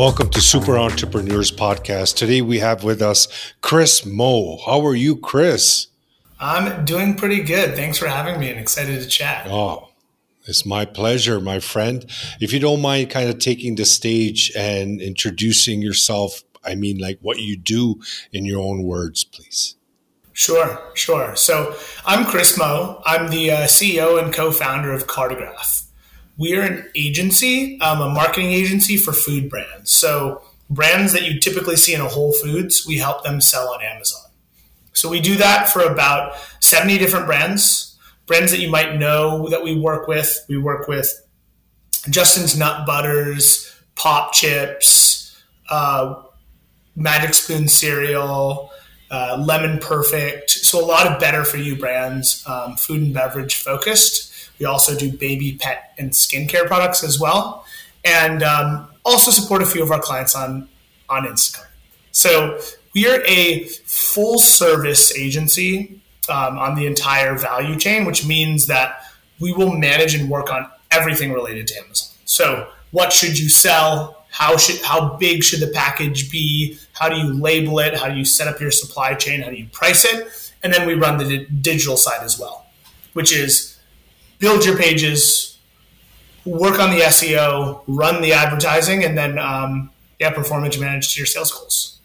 Welcome to Super Entrepreneurs Podcast. Today we have with us Chris Moe. How are you, Chris? I'm doing pretty good. Thanks for having me and excited to chat. Oh, it's my pleasure, my friend. If you don't mind kind of taking the stage and introducing yourself, I mean, like what you do in your own words, please. Sure, sure. So I'm Chris Moe. I'm the uh, CEO and co founder of Cartograph we are an agency, um, a marketing agency for food brands. So brands that you typically see in a Whole Foods, we help them sell on Amazon. So we do that for about 70 different brands, brands that you might know that we work with. We work with Justin's Nut Butters, Popchips, uh, Magic Spoon cereal, uh, Lemon Perfect. So a lot of better for you brands, um, food and beverage focused. We also do baby, pet, and skincare products as well, and um, also support a few of our clients on on Instacart. So we are a full service agency um, on the entire value chain, which means that we will manage and work on everything related to Amazon. So what should you sell? How should how big should the package be? How do you label it? How do you set up your supply chain? How do you price it? And then we run the digital side as well, which is build your pages, work on the SEO, run the advertising, and then um, yeah, performance manage to your sales goals.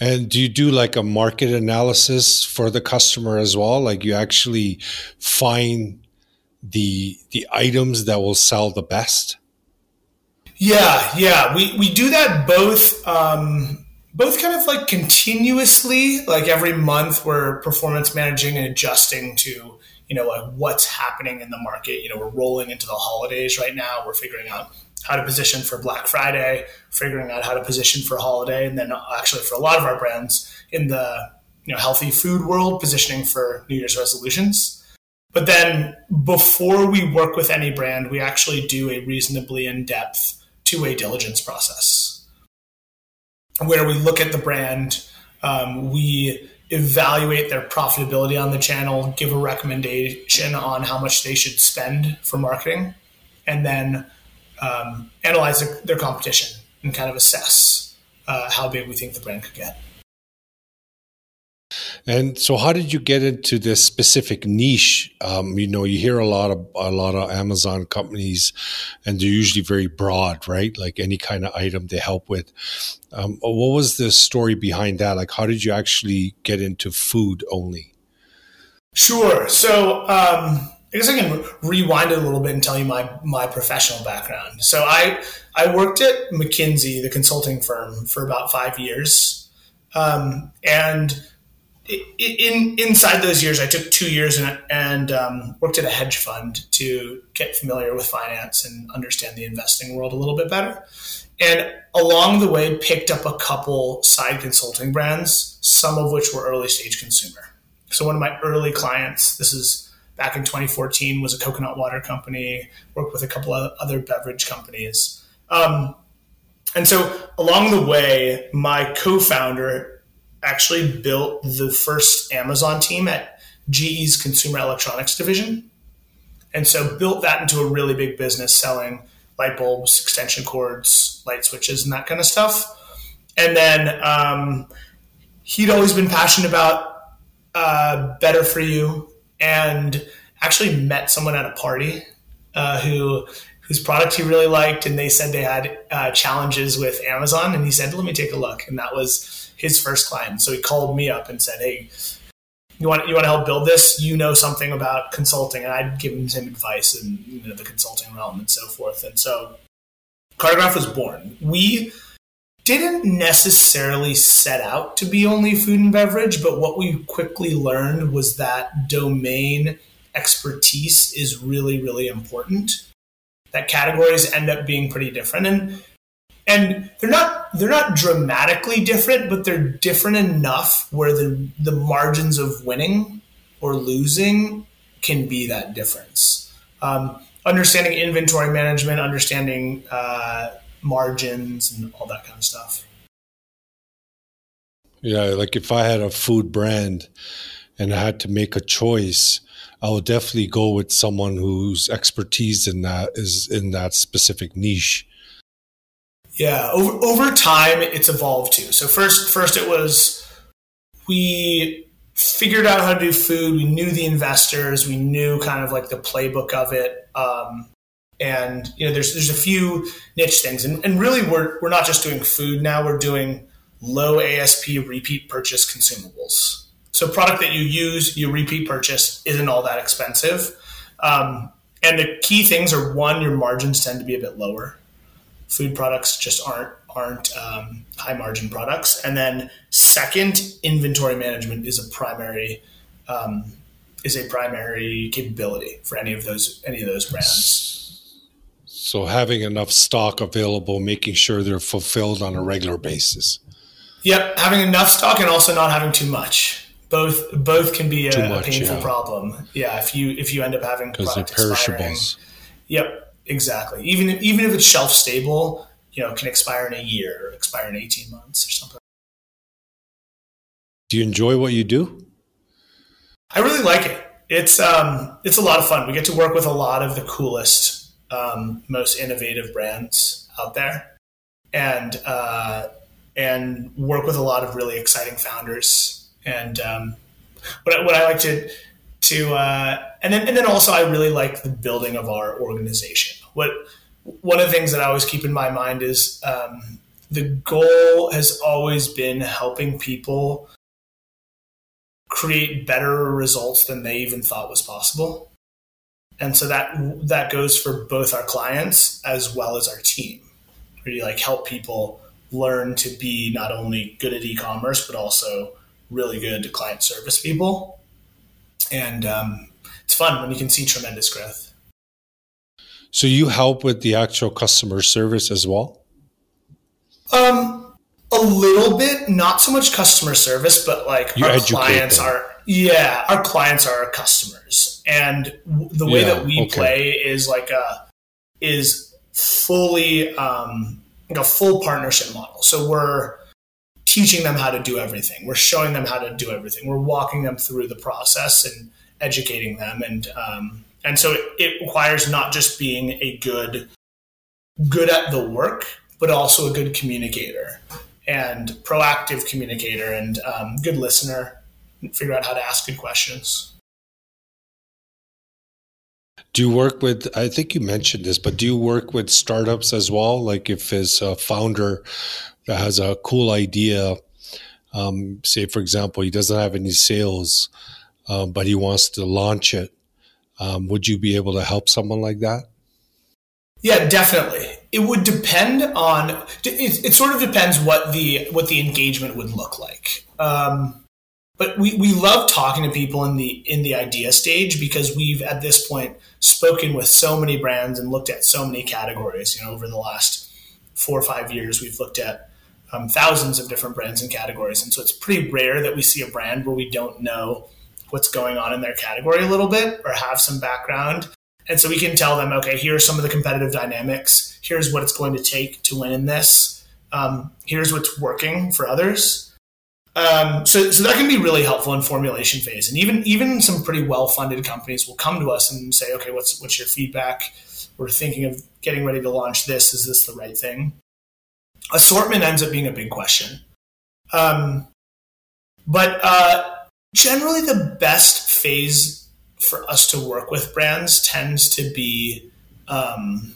And do you do like a market analysis for the customer as well? Like you actually find the the items that will sell the best? Yeah, yeah, we we do that both. Um, both kind of like continuously, like every month, we're performance managing and adjusting to you know, like what's happening in the market. You know, we're rolling into the holidays right now. We're figuring out how to position for Black Friday, figuring out how to position for holiday, and then actually for a lot of our brands in the you know healthy food world, positioning for New Year's resolutions. But then before we work with any brand, we actually do a reasonably in-depth two-way diligence process where we look at the brand. Um, we evaluate their profitability on the channel, give a recommendation on how much they should spend for marketing, and then um, analyze their, competition and kind of assess uh, how big we think the brand could get. And so, how did you get into this specific niche? Um, you know, you hear a lot of a lot of Amazon companies, and they're usually very broad, right? Like any kind of item they help with. Um, what was the story behind that? Like, how did you actually get into food only? Sure. So, um, I guess I can rewind it a little bit and tell you my my professional background. So, I I worked at McKinsey, the consulting firm, for about five years, um, and in inside those years, I took two years and, and um, worked at a hedge fund to get familiar with finance and understand the investing world a little bit better. And along the way, picked up a couple side consulting brands, some of which were early stage consumer. So one of my early clients, this is back in 2014, was a coconut water company. Worked with a couple of other beverage companies. Um, and so along the way, my co-founder actually built the first Amazon team at GE's consumer electronics division. And so built that into a really big business selling light bulbs, extension cords, light switches, and that kind of stuff. And then um, he'd always been passionate about uh, better for you and actually met someone at a party uh, who whose product he really liked and they said they had uh, challenges with amazon and he said let me take a look and that was his first client. So he called me up and said, "Hey, you want you want to help build this? You know something about consulting." And I'd given him advice in you know, the consulting realm and so forth. And so Cartograph was born. We didn't necessarily set out to be only food and beverage, but what we quickly learned was that domain expertise is really, really important. That categories end up being pretty different. And and they're not they're not dramatically different, but they're different enough where the the margins of winning or losing can be that difference. Um, understanding inventory management, understanding uh, margins, and all that kind of stuff. Yeah, like if I had a food brand and I had to make a choice, I would definitely go with someone whose expertise in that is in that specific niche. Yeah, over over time it's evolved too. So first first it was we figured out how to do food. We knew the investors. We knew kind of like the playbook of it. Um, and you know, there's there's a few niche things, and, and really we're we're not just doing food now. We're doing low ASP repeat purchase consumables. So product that you use, you repeat purchase isn't all that expensive. Um, and the key things are one, your margins tend to be a bit lower. Food products just aren't aren't um, high margin products. And then second, inventory management is a primary um, is a primary capability for any of those any of those brands. So having enough stock available, making sure they're fulfilled on a regular basis. Yep, having enough stock and also not having too much. Both both can be a, much, a painful yeah. problem. Yeah, if you if you end up having because they're perishables. Expiring. Yep, exactly. Even even if it's shelf stable, you know, can expire in a year or expire in eighteen months or something. Do you enjoy what you do? I really like it. It's um, it's a lot of fun. We get to work with a lot of the coolest, um, most innovative brands out there, and uh, and work with a lot of really exciting founders. And um, what, what I like to to uh, and then and then also I really like the building of our organization. What one of the things that I always keep in my mind is um, the goal has always been helping people create better results than they even thought was possible. And so that that goes for both our clients as well as our team. Really like help people learn to be not only good at e-commerce but also really good to client service people and um, it's fun when you can see tremendous growth so you help with the actual customer service as well um a little bit not so much customer service but like you our clients them. are yeah our clients are our customers and the way yeah, that we okay. play is like a is fully um like a full partnership model. So we're teaching them how to do everything. We're showing them how to do everything. We're walking them through the process and educating them. And um, and so it, it requires not just being a good good at the work, but also a good communicator and proactive communicator and um, good listener. Figure out how to ask good questions. Do you work with, I think you mentioned this, but do you work with startups as well? Like if there's a founder that has a cool idea, um, say, for example, he doesn't have any sales, um, but he wants to launch it, um, would you be able to help someone like that? Yeah, definitely. It would depend on. It, it sort of depends what the what the engagement would look like. Um, but we, we love talking to people in the in the idea stage because we've at this point spoken with so many brands and looked at so many categories. You know over the last four or five years we've looked at um, thousands of different brands and categories. And so it's pretty rare that we see a brand where we don't know what's going on in their category a little bit or have some background. And so we can tell them okay here are some of the competitive dynamics. Here's what it's going to take to win in this. Um, here's what's working for others um, so, so that can be really helpful in formulation phase, and even even some pretty well funded companies will come to us and say, okay, what's what's your feedback? We're thinking of getting ready to launch this. Is this the right thing? Assortment ends up being a big question, um, but uh, generally the best phase for us to work with brands tends to be um,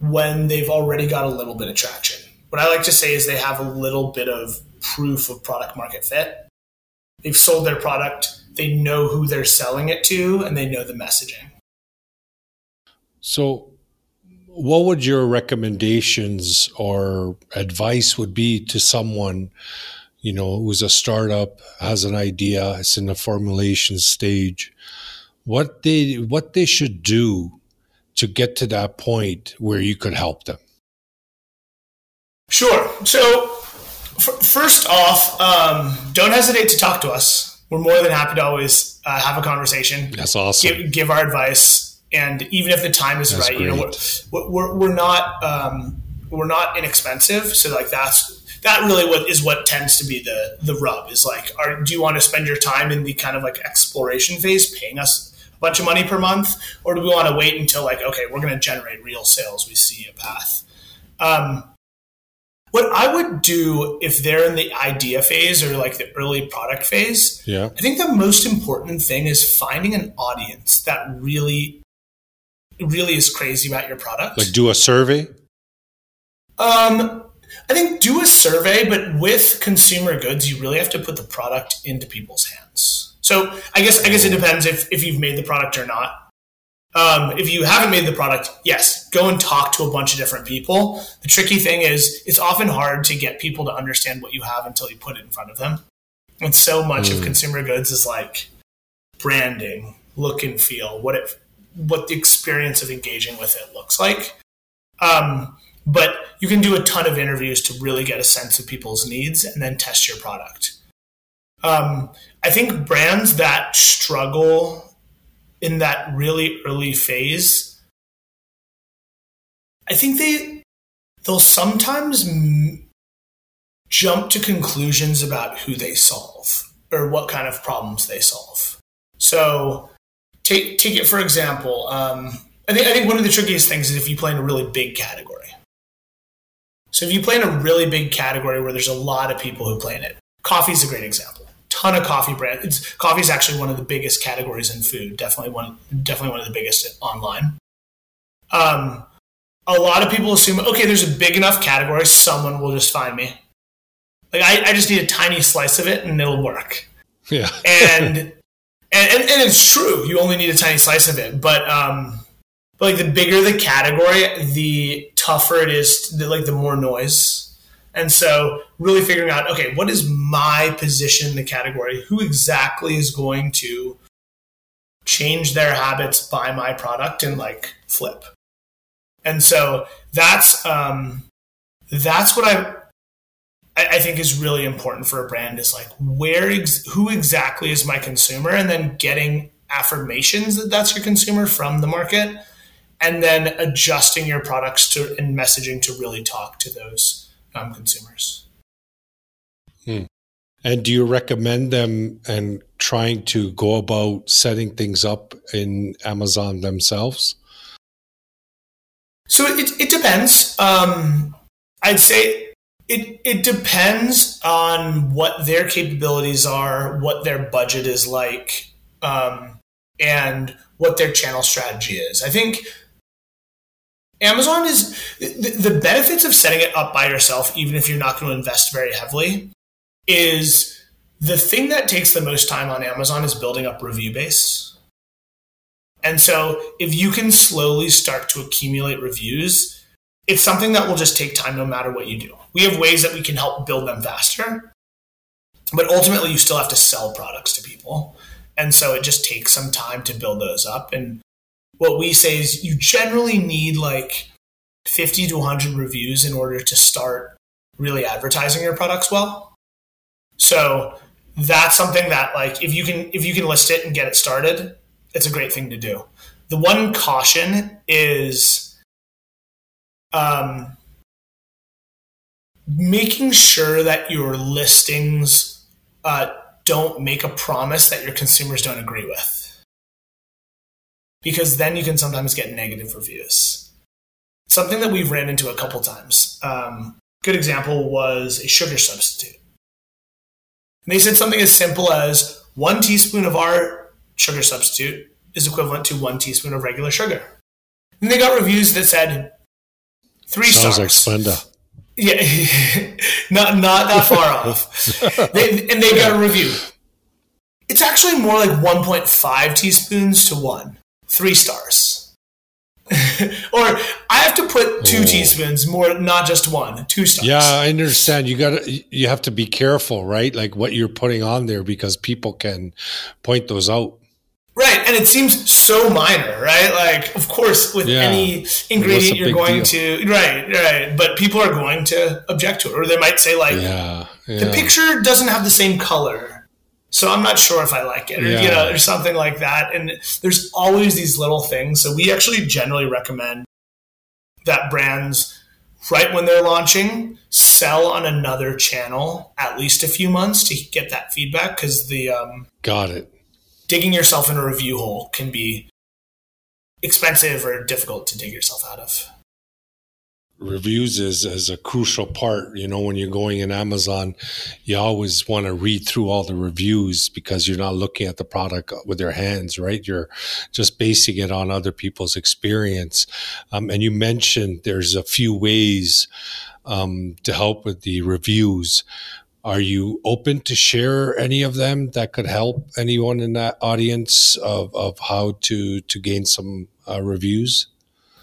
when they've already got a little bit of traction. What I like to say is they have a little bit of proof of product market fit. They've sold their product, they know who they're selling it to, and they know the messaging. So, what would your recommendations or advice would be to someone, you know, who's a startup, has an idea, it's in the formulation stage, what they what they should do to get to that point where you could help them? Sure. So first off, um, don't hesitate to talk to us. We're more than happy to always uh, have a conversation. That's awesome. Give, give, our advice. And even if the time is that's right, great. you know, we're, we're, we're not, um, we're not inexpensive. So like that's, that really what is what tends to be the the rub is like are, do you want to spend your time in the kind of like exploration phase paying us a bunch of money per month or do we want to wait until like okay we're going to generate real sales we see a path um, what I would do if they're in the idea phase or like the early product phase, yeah. I think the most important thing is finding an audience that really, really is crazy about your product. Like do a survey. Um, I think do a survey, but with consumer goods, you really have to put the product into people's hands. So I guess I guess it depends if if you've made the product or not. Um, if you haven't made the product, yes, go and talk to a bunch of different people. The tricky thing is it's often hard to get people to understand what you have until you put it in front of them. And so much mm. of consumer goods is like branding, look and feel, what it, what the experience of engaging with it looks like. Um, but you can do a ton of interviews to really get a sense of people's needs and then test your product. Um, I think brands that struggle in that really early phase, I think they they'll sometimes m- jump to conclusions about who they solve or what kind of problems they solve. So take take it for example. Um, I think I think one of the trickiest things is if you play in a really big category. So if you play in a really big category where there's a lot of people who play in it, coffee is a great example ton of coffee brands. It's, coffee is actually one of the biggest categories in food. Definitely one, definitely one of the biggest online. Um, a lot of people assume, okay, there's a big enough category, someone will just find me. Like I, I just need a tiny slice of it and it'll work. Yeah. and, and, and and it's true. You only need a tiny slice of it, but um, but like the bigger the category, the tougher it is. To, like the more noise and so, really figuring out okay, what is my position in the category? Who exactly is going to change their habits, buy my product, and like flip? And so that's um, that's what I I think is really important for a brand is like where ex- who exactly is my consumer, and then getting affirmations that that's your consumer from the market, and then adjusting your products to and messaging to really talk to those um, consumers. Hmm. And do you recommend them and trying to go about setting things up in Amazon themselves? So it, it depends. Um, I'd say it, it depends on what their capabilities are, what their budget is like, um, and what their channel strategy is. I think Amazon is the, the benefits of setting it up by yourself, even if you're not going to invest very heavily, is the thing that takes the most time on Amazon is building up review base. And so if you can slowly start to accumulate reviews, it's something that will just take time no matter what you do. We have ways that we can help build them faster, but ultimately you still have to sell products to people. And so it just takes some time to build those up. And what we say is you generally need like 50 to 100 reviews in order to start really advertising your products well. So that's something that like if you can if you can list it and get it started, it's a great thing to do. The one caution is um, making sure that your listings uh, don't make a promise that your consumers don't agree with because then you can sometimes get negative reviews. Something that we've ran into a couple times. Um, good example was a sugar substitute. And they said something as simple as one teaspoon of our sugar substitute is equivalent to one teaspoon of regular sugar. And they got reviews that said three Sounds stars. like Splenda. Yeah, not not that far off. They, and they got a review. It's actually more like 1.5 teaspoons to one three stars. or I have to put two oh. teaspoons more, not just one, two stars. Yeah, I understand. You got to, you have to be careful, right? Like what you're putting on there because people can point those out. Right, and it seems so minor, right? Like, of course, with yeah. any ingredient, you're going deal? to right, right. But people are going to object to it, or they might say, like, yeah, yeah. the picture doesn't have the same color So I'm not sure if I like it, or yeah. you know, or something like that. And there's always these little things. So we actually generally recommend that brands right when they're launching sell on another channel at least a few months to get that feedback because the um, got it digging yourself in a review hole can be expensive or difficult to dig yourself out of reviews is, is a crucial part. You know, when you're going in Amazon, you always want to read through all the reviews because you're not looking at the product with your hands, right? You're just basing it on other people's experience. Um, and you mentioned there's a few ways um, to help with the reviews. Are you open to share any of them that could help anyone in that audience of, of how to to gain some uh, reviews?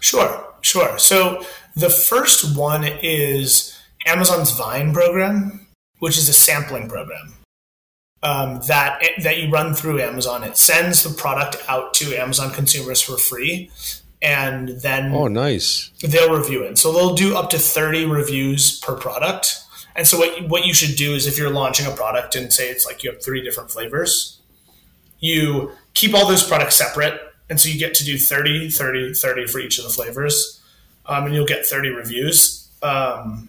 Sure, sure. So the first one is Amazon's Vine program, which is a sampling program um, that that you run through Amazon. It sends the product out to Amazon consumers for free, and then oh, nice, they'll review it. So they'll do up to thirty reviews per product. And so what what you should do is if you're launching a product and say it's like you have three different flavors, you keep all those products separate, and so you get to do 30, 30, 30 for each of the flavors um, and you'll get 30 reviews. Um,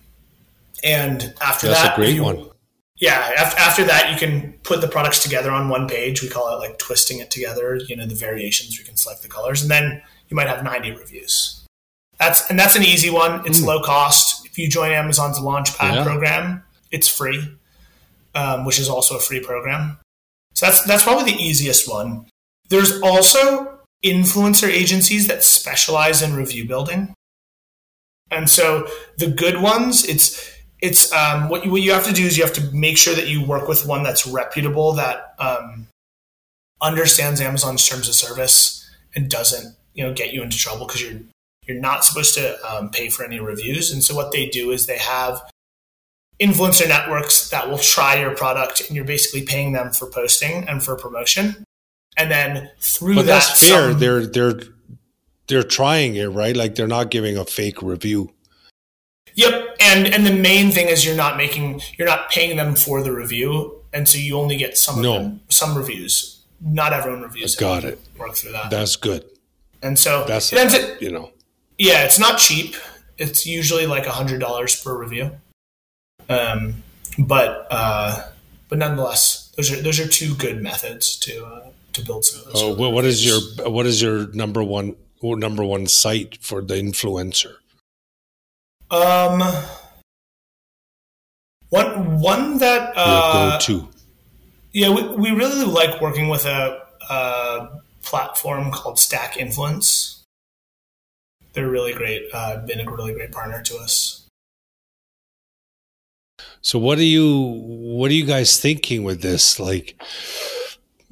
and after That's that, a great you, one. Yeah, after, after that, you can put the products together on one page. We call it like twisting it together. You know, the variations. We can select the colors, and then you might have 90 reviews. That's and that's an easy one. It's mm. low cost. If you join Amazon's Launchpad yeah. program, it's free, um, which is also a free program. So that's that's probably the easiest one. There's also influencer agencies that specialize in review building. And so the good ones, it's it's um, what you, what you have to do is you have to make sure that you work with one that's reputable that um, understands Amazon's terms of service and doesn't you know get you into trouble because you're you're not supposed to um, pay for any reviews. And so what they do is they have influencer networks that will try your product and you're basically paying them for posting and for promotion. And then through but that, that's fair. Some, they're they're they're trying it, right? Like they're not giving a fake review. Yep, and and the main thing is you're not making you're not paying them for the review, and so you only get some no. them, some reviews. Not everyone reviews. Got it. Work through that. That's good. And so that's it, it, you know. Yeah, it's not cheap. It's usually like a hundred dollars per review. Um, but uh, but nonetheless, those are those are two good methods to uh, to build some. Oh, well, what is your what is your number one number one site for the influencer? Um, one one that uh, go to. Yeah, we, we really like working with a, a platform called Stack Influence. They're really great. Uh, been a really great partner to us. So what are you what are you guys thinking with this? Like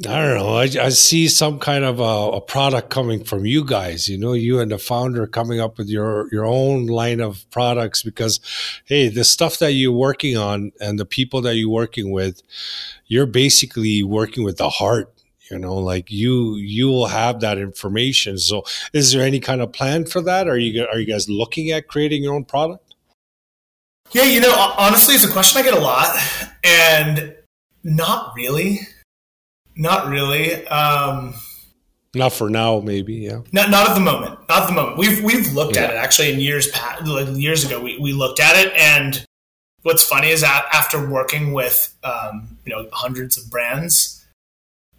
I don't know. I, I see some kind of a, a, product coming from you guys. You know, you and the founder coming up with your your own line of products because, hey, the stuff that you're working on and the people that you're working with, you're basically working with the heart. You know, like you you will have that information. So, is there any kind of plan for that? Are you are you guys looking at creating your own product? Yeah, you know, honestly, it's a question I get a lot, and not really not really. Um, not for now, maybe. Yeah. Not not at the moment. Not at the moment. We've we've looked yeah. at it actually in years past, like years ago. We we looked at it, and what's funny is that after working with um, you know hundreds of brands,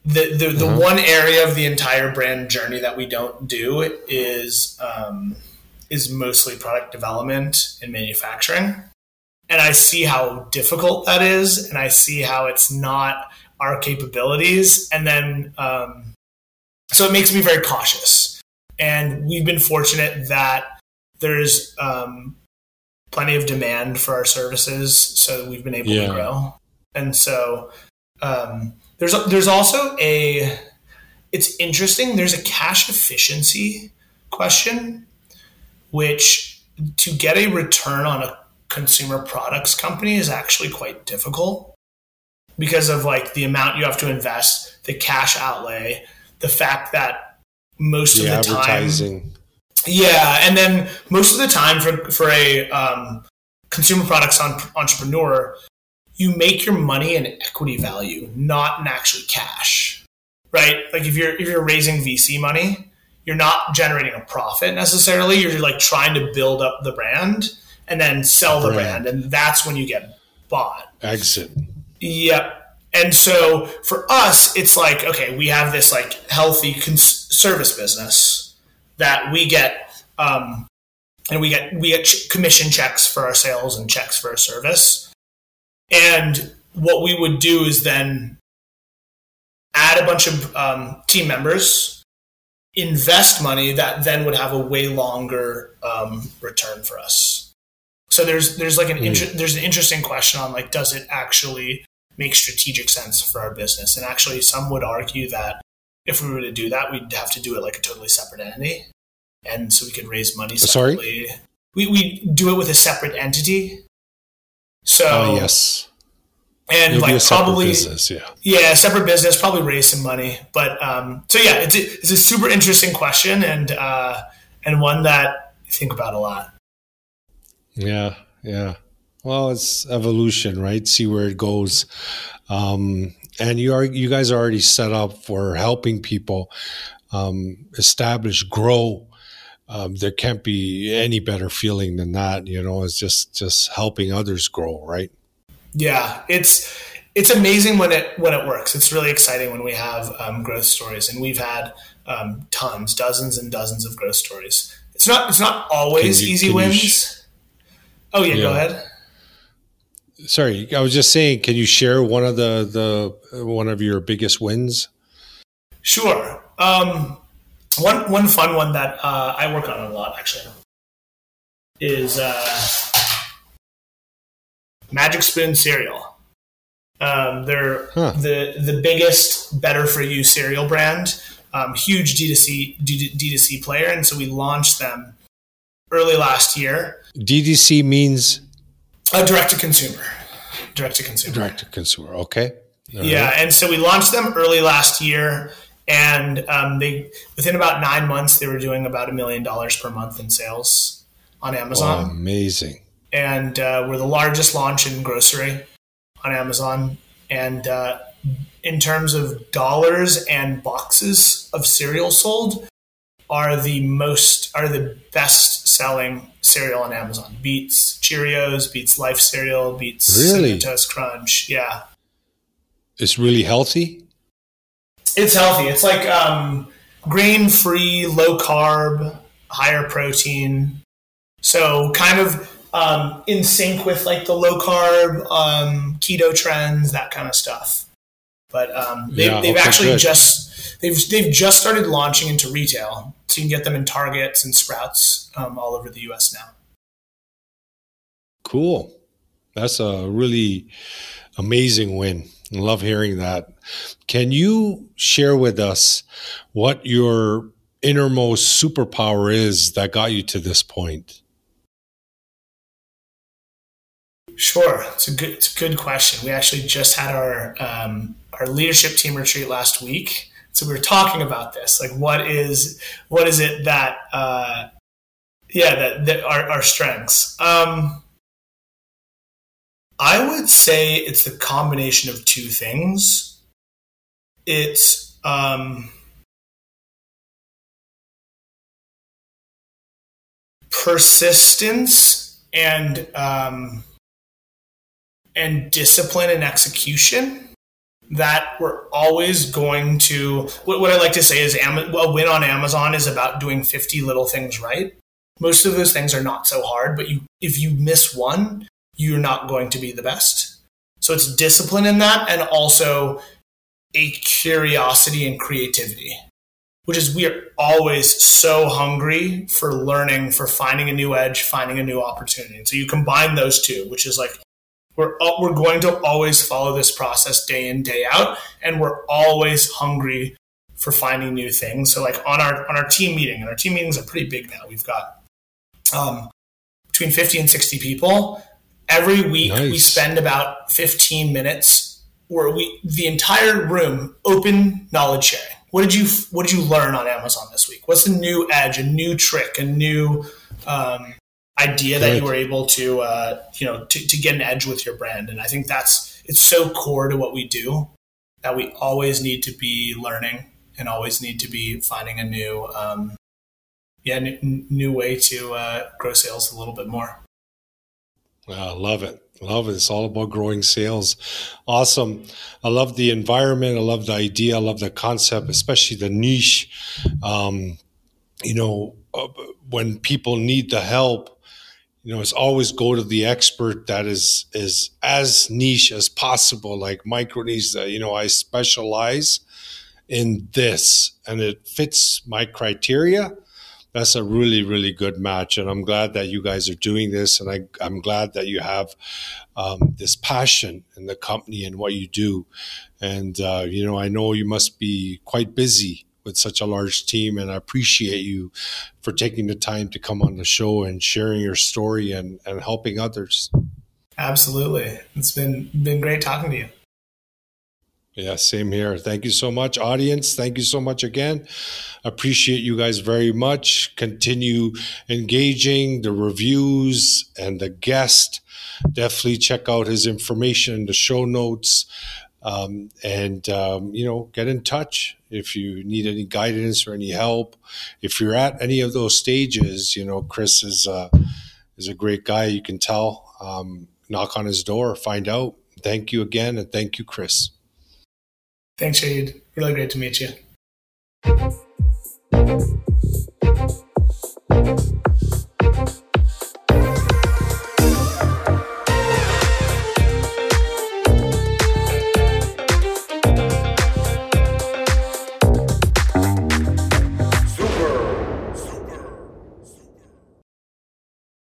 the the, the uh-huh. one area of the entire brand journey that we don't do is um, is mostly product development and manufacturing. And I see how difficult that is, and I see how it's not our capabilities. And then, um, so it makes me very cautious. And we've been fortunate that there's um, plenty of demand for our services, so we've been able yeah. to grow. And so um, there's there's also a it's interesting. There's a cash efficiency question, which to get a return on a consumer products company is actually quite difficult because of like the amount you have to invest, the cash outlay, the fact that most the of the time, yeah, and then most of the time for for a um, consumer products on, entrepreneur, you make your money in equity value, not in actually cash. Right? Like if you're if you're raising VC money, you're not generating a profit necessarily. You're like trying to build up the brand and then sell the brand, brand and that's when you get bought. Exit. Yep. And so for us, it's like, okay, we have this like healthy cons- service business that we get, um, and we get we get ch- commission checks for our sales and checks for our service. And what we would do is then add a bunch of um, team members, invest money that then would have a way longer um, return for us. So there's there's like an inter- mm. there's an interesting question on like does it actually make strategic sense for our business? And actually, some would argue that if we were to do that, we'd have to do it like a totally separate entity, and so we could raise money separately. Sorry, we we do it with a separate entity. So uh, yes, and It'll like probably business, yeah, yeah, separate business, probably raise some money. But um, so yeah, it's a, it's a super interesting question and uh, and one that I think about a lot. Yeah, yeah. Well, it's evolution, right? See where it goes. Um, and you are you guys are already set up for helping people um, establish, grow. Um, there can't be any better feeling than that. You know, it's just just helping others grow, right? Yeah, it's it's amazing when it when it works. It's really exciting when we have um, growth stories, and we've had um, tons, dozens and dozens of growth stories. It's not it's not always you, easy wins. Sh- oh yeah, yeah, go ahead sorry, I was just saying, can you share one of the the one of your biggest wins? Sure. Um, one one fun one that uh, I work on a lot actually is uh, Magic Spoon cereal. Um, they're huh. the the biggest better for you cereal brand. Um, huge D2C D2C player, and so we launched them early last year. DDC means a direct to consumer. Direct to consumer. Direct to consumer. Okay. All yeah, right. and so we launched them early last year, and um, they within about nine months they were doing about a million dollars per month in sales on Amazon. Oh, amazing. And uh, we're the largest launch in grocery on Amazon, and uh, in terms of dollars and boxes of cereal sold, are the most are the best selling cereal on Amazon. Beats Cheerios, beats Life cereal, beats really? Toast Crunch. Yeah, it's really healthy. It's healthy. It's like um, grain free, low carb, higher protein. So kind of um, in sync with like the low carb, um, keto trends, that kind of stuff. But um, they, have okay, actually good. just they've they've just started launching into retail, so you can get them in Targets and Sprouts um, all over the U.S. now. Cool, that's a really amazing win. I love hearing that. Can you share with us what your innermost superpower is that got you to this point? Sure, it's a good it's a good question. We actually just had our um, our leadership team retreat last week, so we were talking about this. Like, what is what is it that uh, yeah that that are our strengths? Um, I would say it's a combination of two things. It's um, persistence and um, and discipline and execution that we're always going to what, what i like to say is a win on amazon is about doing 50 little things right. Most of those things are not so hard but you if you miss one you're not going to be the best. So it's discipline in that and also a curiosity and creativity which is we are always so hungry for learning for finding a new edge finding a new opportunity. And so you combine those two which is like we're, we're going to always follow this process day in, day out, and we're always hungry for finding new things. So, like on our on our team meeting, and our team meetings are pretty big now. We've got um, between fifty and sixty people. Every week, nice. we spend about fifteen minutes where we the entire room open knowledge sharing. What did you What did you learn on Amazon this week? What's the new edge, a new trick, a new um, idea that you were able to uh, you know to, to get an edge with your brand and i think that's it's so core to what we do that we always need to be learning and always need to be finding a new um, yeah new, new way to uh, grow sales a little bit more I love it. Love it. It's all about growing sales. Awesome. I love the environment. I love the idea. I love the concept, especially the niche. Um, you know, uh, when people need the help, you know, it's always go to the expert that is is as niche as possible. Like micro niche, uh, you know, I specialize in this, and it fits my criteria. That's a really really good match, and I'm glad that you guys are doing this, and I, I'm glad that you have um, this passion in the company and what you do. And uh, you know, I know you must be quite busy with such a large team. And I appreciate you for taking the time to come on the show and sharing your story and, and helping others. Absolutely. It's been been great talking to you. Yeah, same here. Thank you so much, audience. Thank you so much again. Appreciate you guys very much. Continue engaging the reviews and the guest. Definitely check out his information in the show notes. Um, and um, you know get in touch if you need any guidance or any help. If you're at any of those stages you know chris is uh, is a great guy. You can tell um, knock on his door find out. Thank you again and thank you chris. Thanks shade really great to meet you